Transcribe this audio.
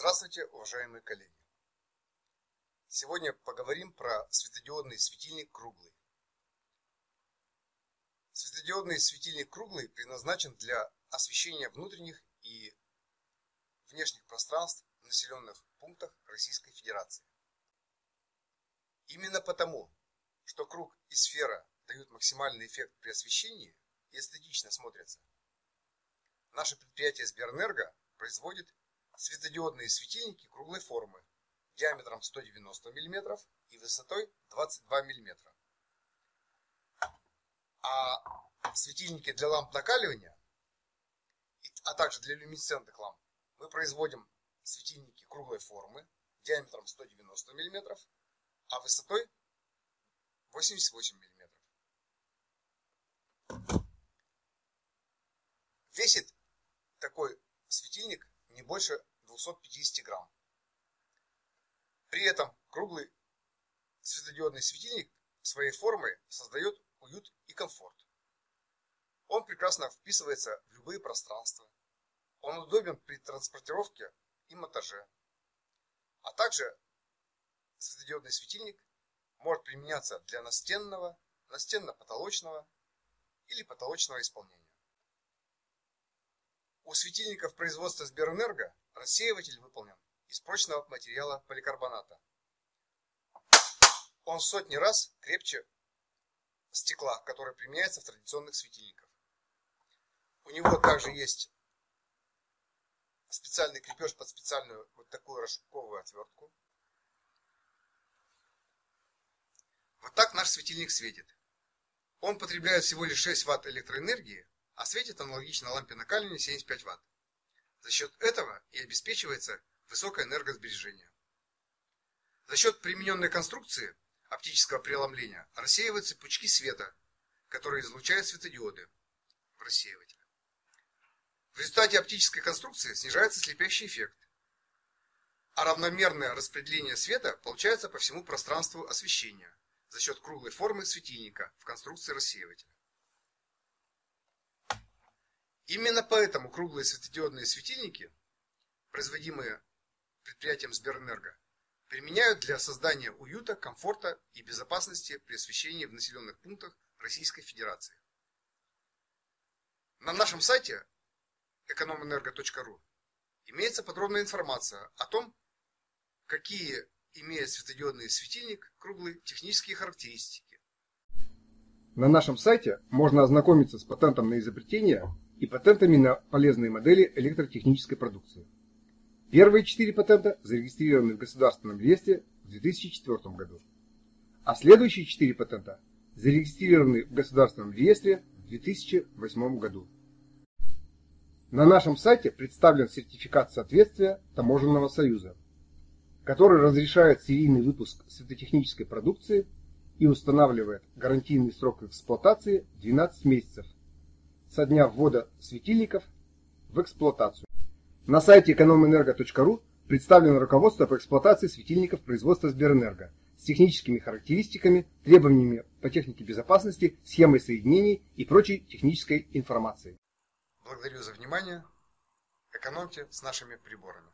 Здравствуйте, уважаемые коллеги! Сегодня поговорим про светодиодный светильник круглый. Светодиодный светильник круглый предназначен для освещения внутренних и внешних пространств в населенных пунктах Российской Федерации. Именно потому, что круг и сфера дают максимальный эффект при освещении и эстетично смотрятся, наше предприятие Сберэнерго производит светодиодные светильники круглой формы диаметром 190 мм и высотой 22 мм. А светильники для ламп накаливания, а также для люминесцентных ламп, мы производим светильники круглой формы диаметром 190 мм, а высотой 88 мм. Весит такой больше 250 грамм. При этом круглый светодиодный светильник своей формой создает уют и комфорт. Он прекрасно вписывается в любые пространства. Он удобен при транспортировке и монтаже. А также светодиодный светильник может применяться для настенного, настенно-потолочного или потолочного исполнения. У светильников производства Сберэнерго рассеиватель выполнен из прочного материала поликарбоната. Он сотни раз крепче стекла, которое применяется в традиционных светильниках. У него также есть специальный крепеж под специальную вот такую расшупковую отвертку. Вот так наш светильник светит. Он потребляет всего лишь 6 Вт электроэнергии, а светит аналогично лампе накаливания 75 Вт. За счет этого и обеспечивается высокое энергосбережение. За счет примененной конструкции оптического преломления рассеиваются пучки света, которые излучают светодиоды в рассеивателе. В результате оптической конструкции снижается слепящий эффект, а равномерное распределение света получается по всему пространству освещения за счет круглой формы светильника в конструкции рассеивателя. Именно поэтому круглые светодиодные светильники, производимые предприятием Сберэнерго, применяют для создания уюта, комфорта и безопасности при освещении в населенных пунктах Российской Федерации. На нашем сайте экономэнерго.ру имеется подробная информация о том, какие имеет светодиодный светильник круглый технические характеристики. На нашем сайте можно ознакомиться с патентом на изобретение и патентами на полезные модели электротехнической продукции. Первые четыре патента зарегистрированы в Государственном реестре в 2004 году, а следующие четыре патента зарегистрированы в Государственном реестре в 2008 году. На нашем сайте представлен сертификат соответствия Таможенного союза, который разрешает серийный выпуск светотехнической продукции и устанавливает гарантийный срок эксплуатации 12 месяцев – со дня ввода светильников в эксплуатацию. На сайте экономэнерго.ру представлено руководство по эксплуатации светильников производства Сберэнерго с техническими характеристиками, требованиями по технике безопасности, схемой соединений и прочей технической информацией. Благодарю за внимание. Экономьте с нашими приборами.